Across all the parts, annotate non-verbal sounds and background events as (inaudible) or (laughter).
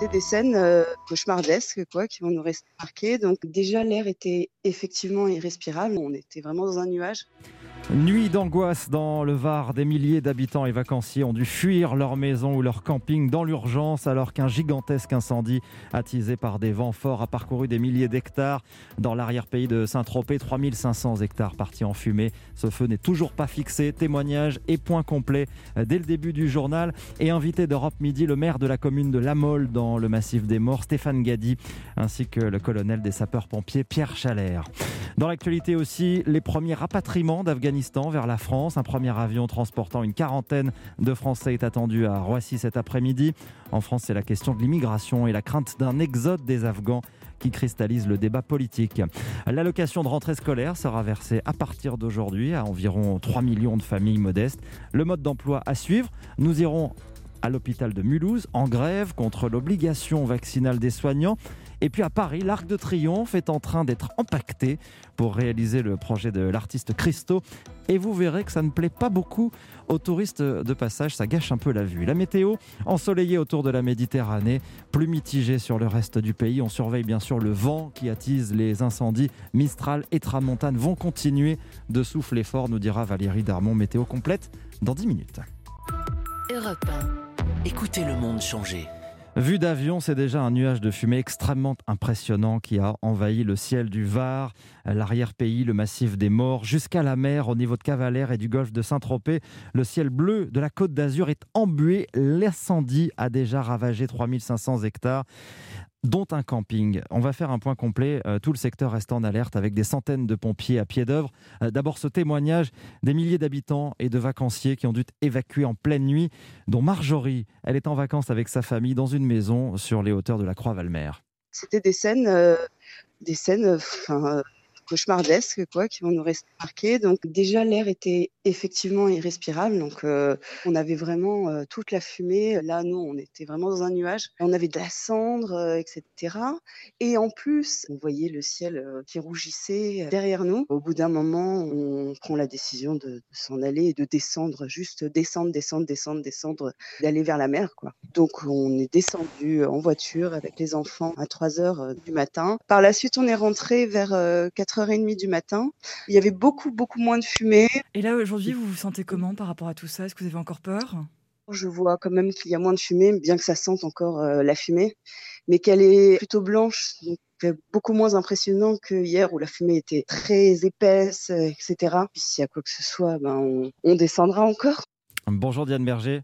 C'était des scènes euh, cauchemardesques quoi, qui vont nous rester marquées. Donc déjà, l'air était effectivement irrespirable. On était vraiment dans un nuage. Nuit d'angoisse dans le Var, des milliers d'habitants et vacanciers ont dû fuir leur maison ou leur camping dans l'urgence alors qu'un gigantesque incendie attisé par des vents forts a parcouru des milliers d'hectares dans l'arrière-pays de Saint-Tropez, 3500 hectares partis en fumée. Ce feu n'est toujours pas fixé. Témoignage et point complet dès le début du journal et invité d'Europe Midi le maire de la commune de La Mole dans le massif des Morts, Stéphane Gadi, ainsi que le colonel des sapeurs-pompiers Pierre Chalère. Dans l'actualité aussi, les premiers rapatriements d'Afghanistan vers la France. Un premier avion transportant une quarantaine de Français est attendu à Roissy cet après-midi. En France, c'est la question de l'immigration et la crainte d'un exode des Afghans qui cristallise le débat politique. L'allocation de rentrée scolaire sera versée à partir d'aujourd'hui à environ 3 millions de familles modestes. Le mode d'emploi à suivre, nous irons à l'hôpital de Mulhouse en grève contre l'obligation vaccinale des soignants et puis à Paris, l'Arc de Triomphe est en train d'être empaqueté pour réaliser le projet de l'artiste Christo. Et vous verrez que ça ne plaît pas beaucoup aux touristes de passage, ça gâche un peu la vue. La météo, ensoleillée autour de la Méditerranée, plus mitigée sur le reste du pays. On surveille bien sûr le vent qui attise les incendies. Mistral et Tramontane vont continuer de souffler fort, nous dira Valérie Darmon. Météo complète dans 10 minutes. Europe 1. Écoutez le monde changer. Vu d'avion, c'est déjà un nuage de fumée extrêmement impressionnant qui a envahi le ciel du Var, l'arrière-pays, le massif des morts, jusqu'à la mer au niveau de Cavalère et du golfe de Saint-Tropez. Le ciel bleu de la côte d'Azur est embué. L'incendie a déjà ravagé 3500 hectares dont un camping. On va faire un point complet. Euh, tout le secteur reste en alerte avec des centaines de pompiers à pied d'œuvre. Euh, d'abord, ce témoignage des milliers d'habitants et de vacanciers qui ont dû évacuer en pleine nuit, dont Marjorie. Elle est en vacances avec sa famille dans une maison sur les hauteurs de la Croix-Valmer. C'était des scènes, euh, des scènes, cauchemardesques quoi, qui vont nous rester marqués. Donc déjà l'air était effectivement irrespirable. Donc euh, on avait vraiment euh, toute la fumée. Là nous on était vraiment dans un nuage. On avait de la cendre, euh, etc. Et en plus on voyait le ciel qui rougissait derrière nous. Au bout d'un moment on prend la décision de, s'en aller et de descendre, juste descendre, descendre, descendre, descendre, d'aller vers la mer quoi. Donc on est descendu en voiture avec les enfants à 3 heures du matin. Par la suite on est rentré vers 4 4h30 du matin. Il y avait beaucoup, beaucoup moins de fumée. Et là, aujourd'hui, vous vous sentez comment par rapport à tout ça? Est-ce que vous avez encore peur? Je vois quand même qu'il y a moins de fumée, bien que ça sente encore euh, la fumée, mais qu'elle est plutôt blanche, donc beaucoup moins impressionnant que hier où la fumée était très épaisse, euh, etc. Puis s'il y a quoi que ce soit, ben on, on descendra encore. Bonjour Diane Berger.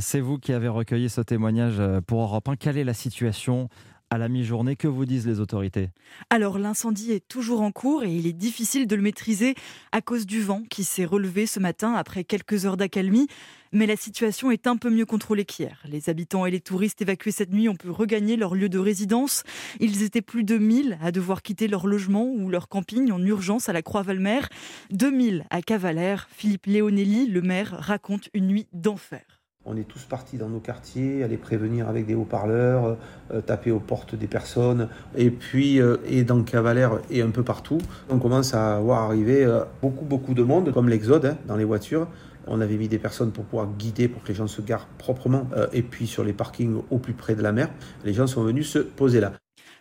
C'est vous qui avez recueilli ce témoignage euh, pour Europe 1. Quelle est la situation à la mi-journée. Que vous disent les autorités? Alors l'incendie est toujours en cours et il est difficile de le maîtriser à cause du vent qui s'est relevé ce matin après quelques heures d'accalmie. Mais la situation est un peu mieux contrôlée qu'hier. Les habitants et les touristes évacués cette nuit ont pu regagner leur lieu de résidence. Ils étaient plus de 1000 à devoir quitter leur logement ou leur camping en urgence à la Croix-Valmer. 2000 à Cavalère. Philippe Léonelli, le maire, raconte une nuit d'enfer. On est tous partis dans nos quartiers, aller prévenir avec des haut-parleurs, euh, taper aux portes des personnes, et puis euh, et dans Cavalère et un peu partout. On commence à voir arriver euh, beaucoup beaucoup de monde, comme l'exode hein, dans les voitures. On avait mis des personnes pour pouvoir guider, pour que les gens se garent proprement, et puis sur les parkings au plus près de la mer, les gens sont venus se poser là.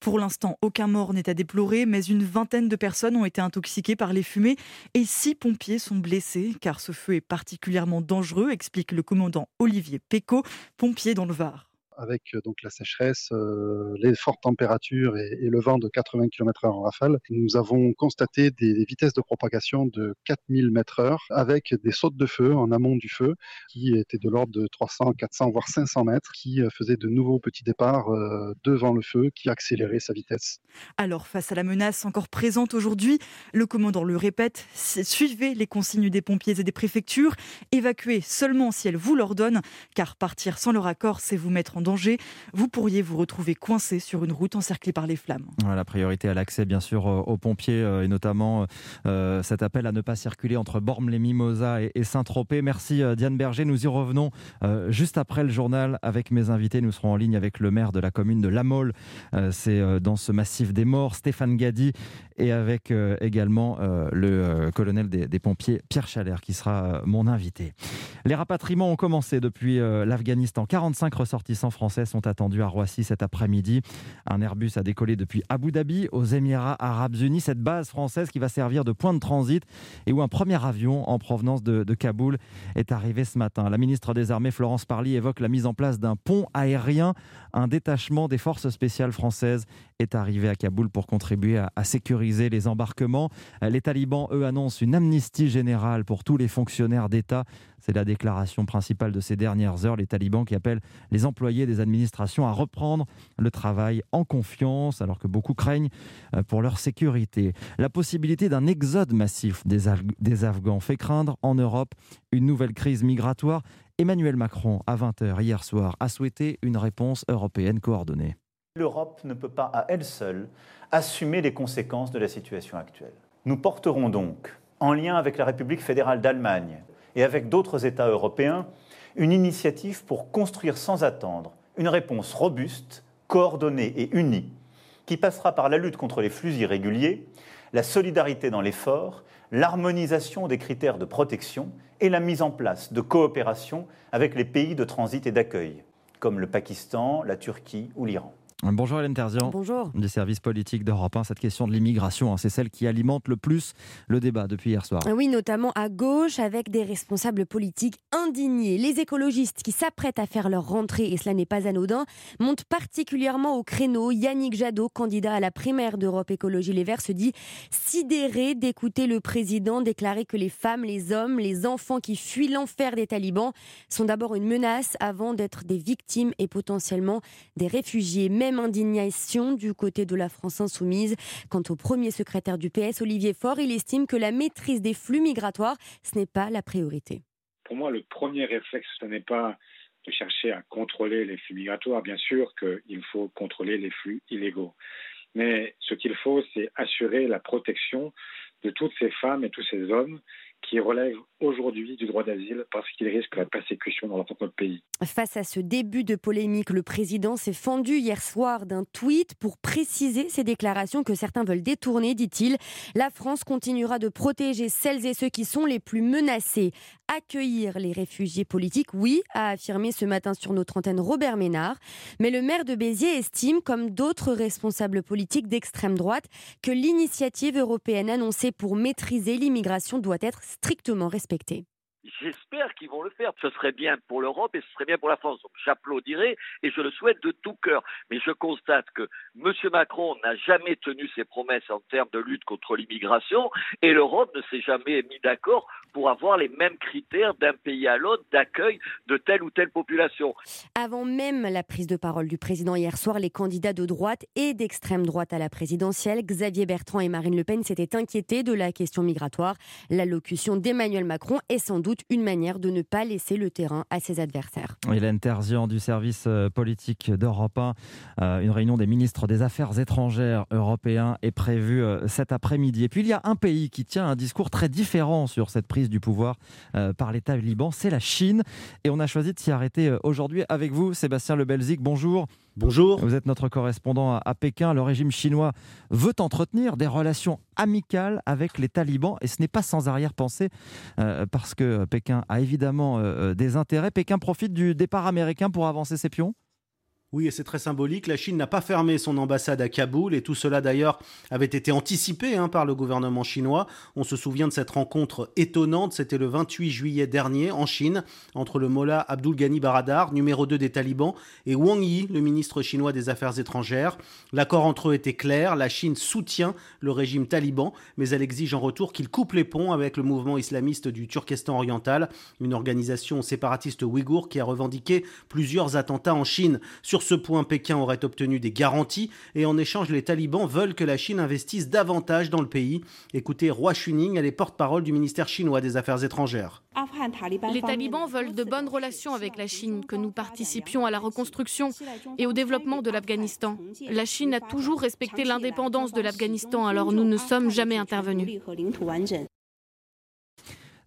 Pour l'instant, aucun mort n'est à déplorer, mais une vingtaine de personnes ont été intoxiquées par les fumées et six pompiers sont blessés, car ce feu est particulièrement dangereux, explique le commandant Olivier Péco, pompier dans le Var avec euh, donc la sécheresse, euh, les fortes températures et, le vent de 80 km/h en rafale, nous avons constaté des, vitesses de propagation de 4000 m/h avec des sautes de feu en amont du feu qui étaient de l'ordre de 300, 400 voire 500 mètres, qui euh, faisaient de nouveaux petits départs devant le feu, qui accéléraient sa vitesse. Alors face à la menace encore présente aujourd'hui, le commandant le répète, suivez les consignes des pompiers et des préfectures, évacuez seulement si elles vous l'ordonnent, car partir sans leur accord, c'est vous mettre en danger vous pourriez vous retrouver coincé sur une route encerclée par les flammes. la priorité à l'accès, bien sûr, aux pompiers euh, et notamment euh, cet appel à ne pas circuler entre Bormes-les-Mimosas et, Saint-Tropez. Merci euh, Diane Berger. Nous y revenons juste après le journal avec mes invités. Nous serons en ligne avec le maire de la commune de La Mole. C'est dans ce massif des morts, Stéphane Gadi, et avec également le colonel des, des, pompiers, Pierre Chalère, qui sera mon invité. Les rapatriements ont commencé depuis l'Afghanistan. 45 ressortissants français français sont attendus à Roissy cet après-midi. Un Airbus a décollé depuis Abu Dhabi aux Émirats arabes unis, cette base française qui va servir de point de transit et où un premier avion en provenance de, de Kaboul est arrivé ce matin. La ministre des Armées, Florence Parly, évoque la mise en place d'un pont aérien. Un détachement des forces spéciales françaises est arrivé à Kaboul pour contribuer à, sécuriser les embarquements. Les talibans, eux, annoncent une amnistie générale pour tous les fonctionnaires d'État. C'est la déclaration principale de ces dernières heures. Les talibans qui appellent les employés des administrations à reprendre le travail en confiance, alors que beaucoup craignent euh, pour leur sécurité. La possibilité d'un exode massif des, des Afghans fait craindre en Europe une nouvelle crise migratoire. Emmanuel Macron, à 20h hier soir, a souhaité une réponse européenne coordonnée. L'Europe ne peut pas à elle seule assumer les conséquences de la situation actuelle. Nous porterons donc, en lien avec la République fédérale d'Allemagne et avec d'autres États européens, une initiative pour construire sans attendre une réponse robuste, coordonnée et unie, qui passera par la lutte contre les flux irréguliers, la solidarité dans l'effort, l'harmonisation des critères de protection et la mise en place de coopération avec les pays de transit et d'accueil, comme le Pakistan, la Turquie ou l'Iran. Bonjour Hélène Terzian. Bonjour. Du service politique d'Europe 1. Cette question de l'immigration, hein, c'est celle qui alimente le plus le débat depuis hier soir. Oui, notamment à gauche, avec des responsables politiques indignés. Les écologistes qui s'apprêtent à faire leur rentrée, et cela n'est pas anodin, montent particulièrement au créneau. Yannick Jadot, candidat à la primaire d'Europe Écologie Les Verts, se dit sidéré d'écouter le président déclarer que les femmes, les hommes, les enfants qui fuient l'enfer des talibans sont d'abord une menace avant d'être des victimes et potentiellement des réfugiés. Même indignation du côté de la France insoumise. Quant au premier secrétaire du PS, Olivier Faure, il estime que la maîtrise des flux migratoires, ce n'est pas la priorité. Pour moi, le premier réflexe, ce n'est pas de chercher à contrôler les flux migratoires. Bien sûr qu'il faut contrôler les flux illégaux. Mais ce qu'il faut, c'est assurer la protection de toutes ces femmes et tous ces hommes qui relèvent aujourd'hui du droit d'asile parce qu'ils risquent la persécution dans notre pays. Face à ce début de polémique, le président s'est fendu hier soir d'un tweet pour préciser ses déclarations que certains veulent détourner, dit-il. La France continuera de protéger celles et ceux qui sont les plus menacés. Accueillir les réfugiés politiques, oui, a affirmé ce matin sur notre antenne Robert Ménard. Mais le maire de Béziers estime, comme d'autres responsables politiques d'extrême droite, que l'initiative européenne annoncée pour maîtriser l'immigration doit être strictement respectée. respecter. J'espère qu'ils vont le faire. Ce serait bien pour l'Europe et ce serait bien pour la France. Donc j'applaudirai et je le souhaite de tout cœur. Mais je constate que M. Macron n'a jamais tenu ses promesses en termes de lutte contre l'immigration et l'Europe ne s'est jamais mis d'accord pour avoir les mêmes critères d'un pays à l'autre d'accueil de telle ou telle population. Avant même la prise de parole du président hier soir, les candidats de droite et d'extrême droite à la présidentielle, Xavier Bertrand et Marine Le Pen, s'étaient inquiétés de la question migratoire. L'allocution d'Emmanuel Macron est sans doute une manière de ne pas laisser le terrain à ses adversaires. Hélène Terzian du service politique d'Europe 1. Euh, une réunion des ministres des Affaires étrangères européens est prévue euh, cet après-midi. Et puis il y a un pays qui tient un discours très différent sur cette prise du pouvoir euh, par l'État liban, c'est la Chine. Et on a choisi de s'y arrêter aujourd'hui avec vous, Sébastien Lebelzik. Bonjour. Bonjour. Vous êtes notre correspondant à Pékin. Le régime chinois veut entretenir des relations amicales avec les talibans et ce n'est pas sans arrière-pensée euh, parce que Pékin a évidemment euh, des intérêts. Pékin profite du départ américain pour avancer ses pions? Oui, et c'est très symbolique. La Chine n'a pas fermé son ambassade à Kaboul, et tout cela d'ailleurs avait été anticipé hein, par le gouvernement chinois. On se souvient de cette rencontre étonnante, c'était le 28 juillet dernier en Chine, entre le mollah Abdul Ghani Baradar, numéro 2 des talibans, et Wang Yi, le ministre chinois des Affaires étrangères. L'accord entre eux était clair, la Chine soutient le régime taliban, mais elle exige en retour qu'il coupe les ponts avec le mouvement islamiste du Turkestan oriental, une organisation séparatiste ouïghour qui a revendiqué plusieurs attentats en Chine. Sur ce point, Pékin aurait obtenu des garanties et en échange, les talibans veulent que la Chine investisse davantage dans le pays. Écoutez, Roi Chuning, elle est porte-parole du ministère chinois des Affaires étrangères. Les talibans veulent de bonnes relations avec la Chine, que nous participions à la reconstruction et au développement de l'Afghanistan. La Chine a toujours respecté l'indépendance de l'Afghanistan, alors nous ne sommes jamais intervenus.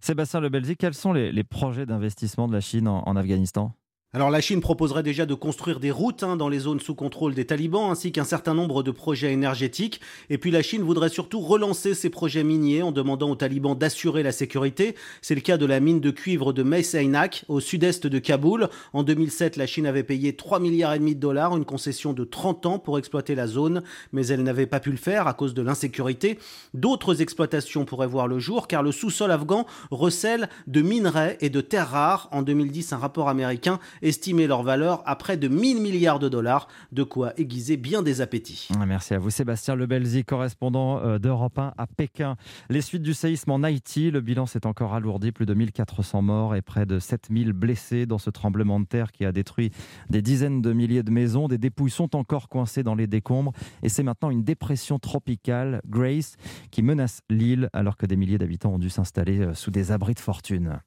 Sébastien Lebelzi, quels sont les, les projets d'investissement de la Chine en, en Afghanistan? Alors la Chine proposerait déjà de construire des routes hein, dans les zones sous contrôle des talibans, ainsi qu'un certain nombre de projets énergétiques. Et puis la Chine voudrait surtout relancer ses projets miniers en demandant aux talibans d'assurer la sécurité. C'est le cas de la mine de cuivre de Meiseinak, au sud-est de Kaboul. En 2007, la Chine avait payé 3 milliards et demi de dollars, une concession de 30 ans pour exploiter la zone, mais elle n'avait pas pu le faire à cause de l'insécurité. D'autres exploitations pourraient voir le jour, car le sous-sol afghan recèle de minerais et de terres rares. En 2010, un rapport américain estimait leur valeur à près de 1000 milliards de dollars, de quoi aiguiser bien des appétits. Ah, merci à vous Sébastien Lebelzi, correspondant euh, d'Europe 1 à Pékin. Les suites du séisme en Haïti, le bilan s'est encore alourdi, plus de 1400 morts et près de 7000 blessés dans ce tremblement de terre qui a détruit des dizaines de milliers de maisons. Des dépouilles sont encore coincées dans les décombres et c'est maintenant une dépression tropicale, Grace, qui menace l'île alors que des milliers d'habitants ont dû s'installer euh, sous des abris de fortune.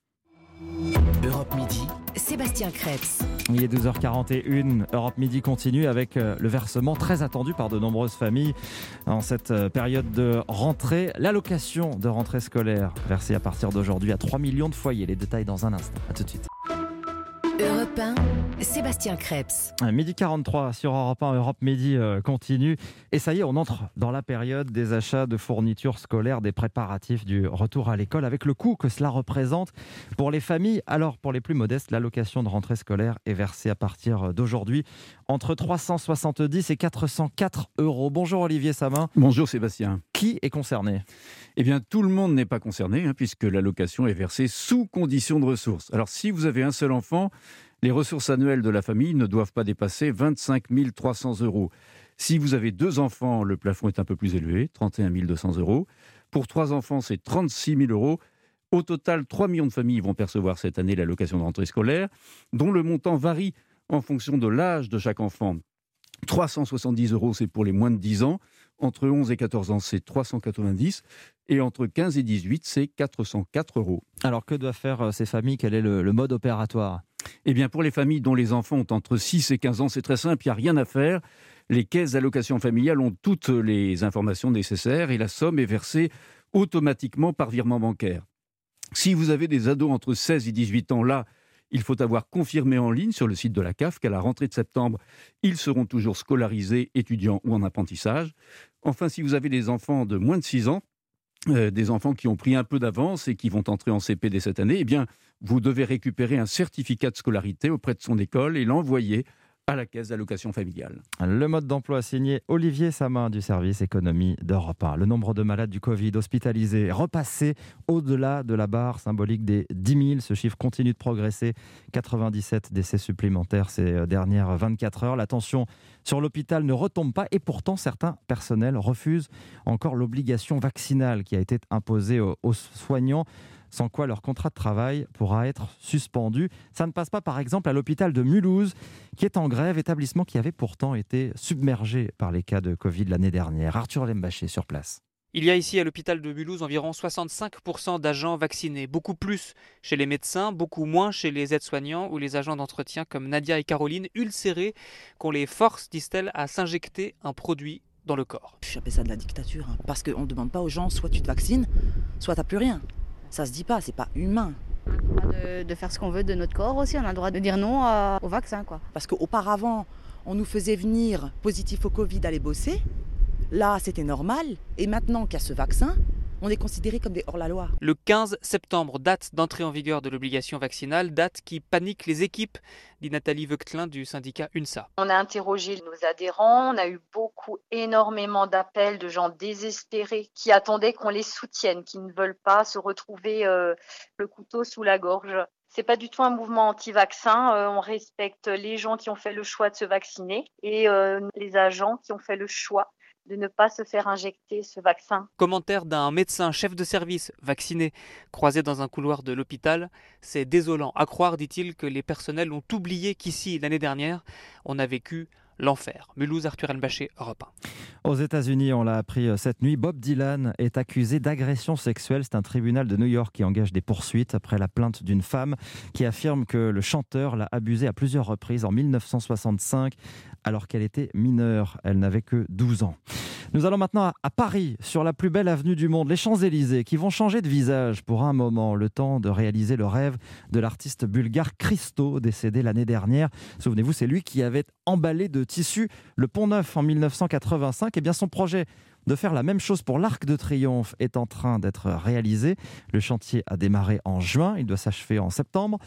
Sébastien Krebs. Il est 12h41, Europe Midi continue avec euh, le versement très attendu par de nombreuses familles en cette euh, période de rentrée. L'allocation de rentrée scolaire versée à partir d'aujourd'hui à 3 millions de foyers. Les détails dans un instant. A tout de suite. Europe 1, Sébastien Krebs. Midi 43 sur Europe 1, Europe Midi euh, continue. Et ça y est, on entre dans la période des achats de fournitures scolaires, des préparatifs du retour à l'école, avec le coût que cela représente pour les familles. Alors, pour les plus modestes, l'allocation de rentrée scolaire est versée à partir d'aujourd'hui entre 370 et 404 euros. Bonjour Olivier Samin. Bonjour Sébastien. Qui est concerné? Eh bien, tout le monde n'est pas concerné, hein, puisque l'allocation est versée sous condition de ressources. Alors, si vous avez un seul enfant, les ressources annuelles de la famille ne doivent pas dépasser 25 300 euros. Si vous avez deux enfants, le plafond est un peu plus élevé, 31 200 euros. Pour trois enfants, c'est 36 000 euros. Au total, 3 millions de familles vont percevoir cette année l'allocation de rentrée scolaire, dont le montant varie en fonction de l'âge de chaque enfant. 370 euros, c'est pour les moins de 10 ans. Entre 11 et 14 ans, c'est 390. Et entre 15 et 18, c'est 404 euros. Alors, que doivent faire euh, ces familles? Quel est le mode opératoire? Eh bien, pour les familles dont les enfants ont entre 6 et 15 ans, c'est très simple, il n'y a rien à faire. Les caisses d'allocation familiale ont toutes les informations nécessaires et la somme est versée automatiquement par virement bancaire. Si vous avez des ados entre 16 et 18 ans, là, il faut avoir confirmé en ligne sur le site de la CAF qu'à la rentrée de septembre, ils seront toujours scolarisés, étudiants ou en apprentissage. Enfin, si vous avez des enfants de moins de 6 ans, euh, des enfants qui ont pris un peu d'avance et qui vont entrer en CP dès cette année, eh bien, vous devez récupérer un certificat de scolarité auprès de son école et l'envoyer à la caisse d'allocation familiale. Le mode d'emploi signé Olivier Samin du service économie d'Europe 1. Le nombre de malades du Covid hospitalisés repassé au-delà de la barre symbolique des 10 000. Ce chiffre continue de progresser. 97 décès supplémentaires ces euh, dernières 24 heures. La tension sur l'hôpital ne retombe pas et pourtant certains personnels refusent encore l'obligation vaccinale qui a été imposée aux soignants sans quoi leur contrat de travail pourra être suspendu. Ça ne passe pas par exemple à l'hôpital de Mulhouse, qui est en grève, établissement qui avait pourtant été submergé par les cas de Covid l'année dernière. Arthur Lembaché sur place. Il y a ici à l'hôpital de Mulhouse environ 65% d'agents vaccinés, beaucoup plus chez les médecins, beaucoup moins chez les aides-soignants ou les agents d'entretien comme Nadia et Caroline, ulcérés, qu'on les force, disent-elles, à s'injecter un produit dans le corps. Je appelle ça de la dictature, hein, parce qu'on ne demande pas aux gens soit tu te vaccines, soit tu n'as plus rien. Ça se dit pas, c'est pas humain. On a le droit de, faire ce qu'on veut de notre corps aussi, on a le droit de dire non au vaccin. Quoi. Parce qu'auparavant, on nous faisait venir positif au Covid aller bosser. Là, c'était normal. Et maintenant qu'il y a ce vaccin, on est considéré comme des hors-la-loi. Le 15 septembre, date d'entrée en vigueur de l'obligation vaccinale, date qui panique les équipes, dit Nathalie Veuctlin du syndicat UNSA. On a interrogé nos adhérents, on a eu beaucoup, énormément d'appels de gens désespérés qui attendaient qu'on les soutienne, qui ne veulent pas se retrouver euh, le couteau sous la gorge. C'est pas du tout un mouvement anti-vaccin. Euh, on respecte les gens qui ont fait le choix de se vacciner et euh, les agents qui ont fait le choix de ne pas se faire injecter ce vaccin. Commentaire d'un médecin chef de service vacciné croisé dans un couloir de l'hôpital. C'est désolant à croire, dit-il, que les personnels ont oublié qu'ici, l'année dernière, on a vécu l'enfer. Mulhouse, Arthur Elbaché, Europe 1. Aux États-Unis, on l'a appris euh, cette nuit, Bob Dylan est accusé d'agression sexuelle. C'est un tribunal de New York qui engage des poursuites après la plainte d'une femme qui affirme que le chanteur l'a abusée à plusieurs reprises en 1965 alors qu'elle était mineure. Elle n'avait que 12 ans. Nous allons maintenant à Paris, sur la plus belle avenue du monde, les Champs-Élysées, qui vont changer de visage pour un moment, le temps de réaliser le rêve de l'artiste bulgare Christo, décédé l'année dernière. Souvenez-vous, c'est lui qui avait emballé de tissu le Pont Neuf en 1985. Et bien son projet de faire la même chose pour l'Arc de Triomphe est en train d'être réalisé. Le chantier a démarré en juin, il doit s'achever en septembre.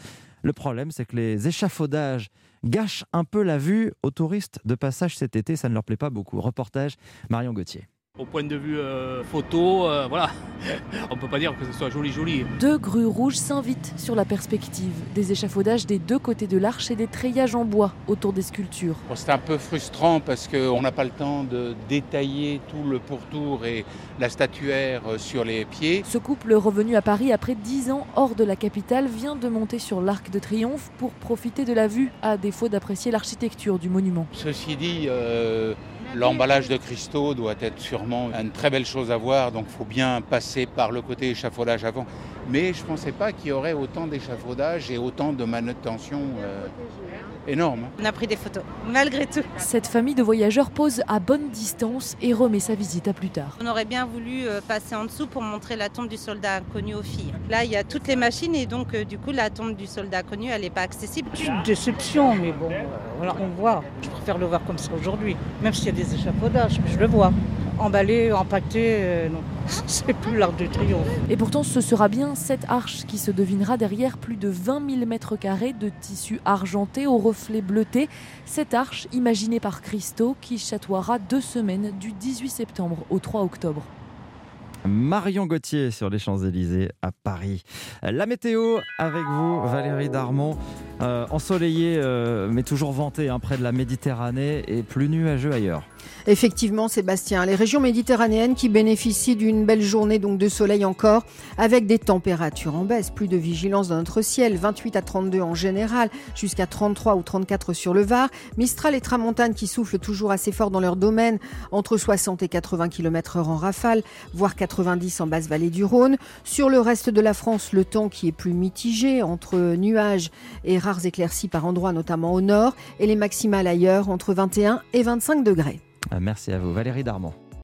Le problème, c'est que les échafaudages gâchent un peu la vue aux touristes de passage cet été. Ça ne leur plaît pas beaucoup. Reportage Marion Gauthier. Au point de vue euh, photo, euh, voilà, (laughs) on ne peut pas dire que ce soit joli joli. Deux grues rouges s'invitent sur la perspective, des échafaudages des deux côtés de l'arche et des treillages en bois autour des sculptures. Bon, c'est un peu frustrant parce qu'on n'a pas le temps de détailler tout le pourtour et la statuaire euh, sur les pieds. Ce couple revenu à Paris après dix ans hors de la capitale vient de monter sur l'Arc de Triomphe pour profiter de la vue, à défaut d'apprécier l'architecture du monument. Ceci dit, euh, L'emballage de cristaux doit être sûrement une très belle chose à voir, donc il faut bien passer par le côté échafaudage avant. Mais je ne pensais pas qu'il y aurait autant d'échafaudage et autant de manutention euh, énorme. On a pris des photos, malgré tout. Cette famille de voyageurs pose à bonne distance et remet sa visite à plus tard. On aurait bien voulu euh, passer en dessous pour montrer la tombe du soldat inconnu aux filles. Là, il y a toutes les machines et donc, euh, du coup, la tombe du soldat inconnu, elle n'est pas accessible. Une déception, mais bon, voilà, on voit. Je préfère le voir comme ça aujourd'hui, même s'il y a des échafaudages, mais je le vois emballé, empaqueté, euh, non. (laughs) c'est plus l'arc de triomphe. Et pourtant, ce sera bien cette arche qui se devinera derrière plus de 20 000 mètres carrés de tissu argenté au reflet bleuté. Cette arche imaginée par Christo qui chatoiera deux semaines du 18 septembre au 3 octobre. Marion Gauthier sur les Champs-Élysées à Paris. La météo avec vous, Valérie Darmon. Euh, ensoleillé, euh, mais toujours vanté hein, près de la Méditerranée et plus nuageux ailleurs. Effectivement, Sébastien, les régions méditerranéennes qui bénéficient d'une belle journée donc de soleil encore, avec des températures en baisse, plus de vigilance dans notre ciel, 28 à 32 en général, jusqu'à 33 ou 34 sur le Var. Mistral et Tramontane qui soufflent toujours assez fort dans leur domaine, entre 60 et 80 km/h en rafale, voire 90 en basse vallée du Rhône. Sur le reste de la France, le temps qui est plus mitigé, entre nuages et rares éclaircies par endroits, notamment au nord, et les maximales ailleurs, entre 21 et 25 degrés. Merci à vous, Valérie Darmon.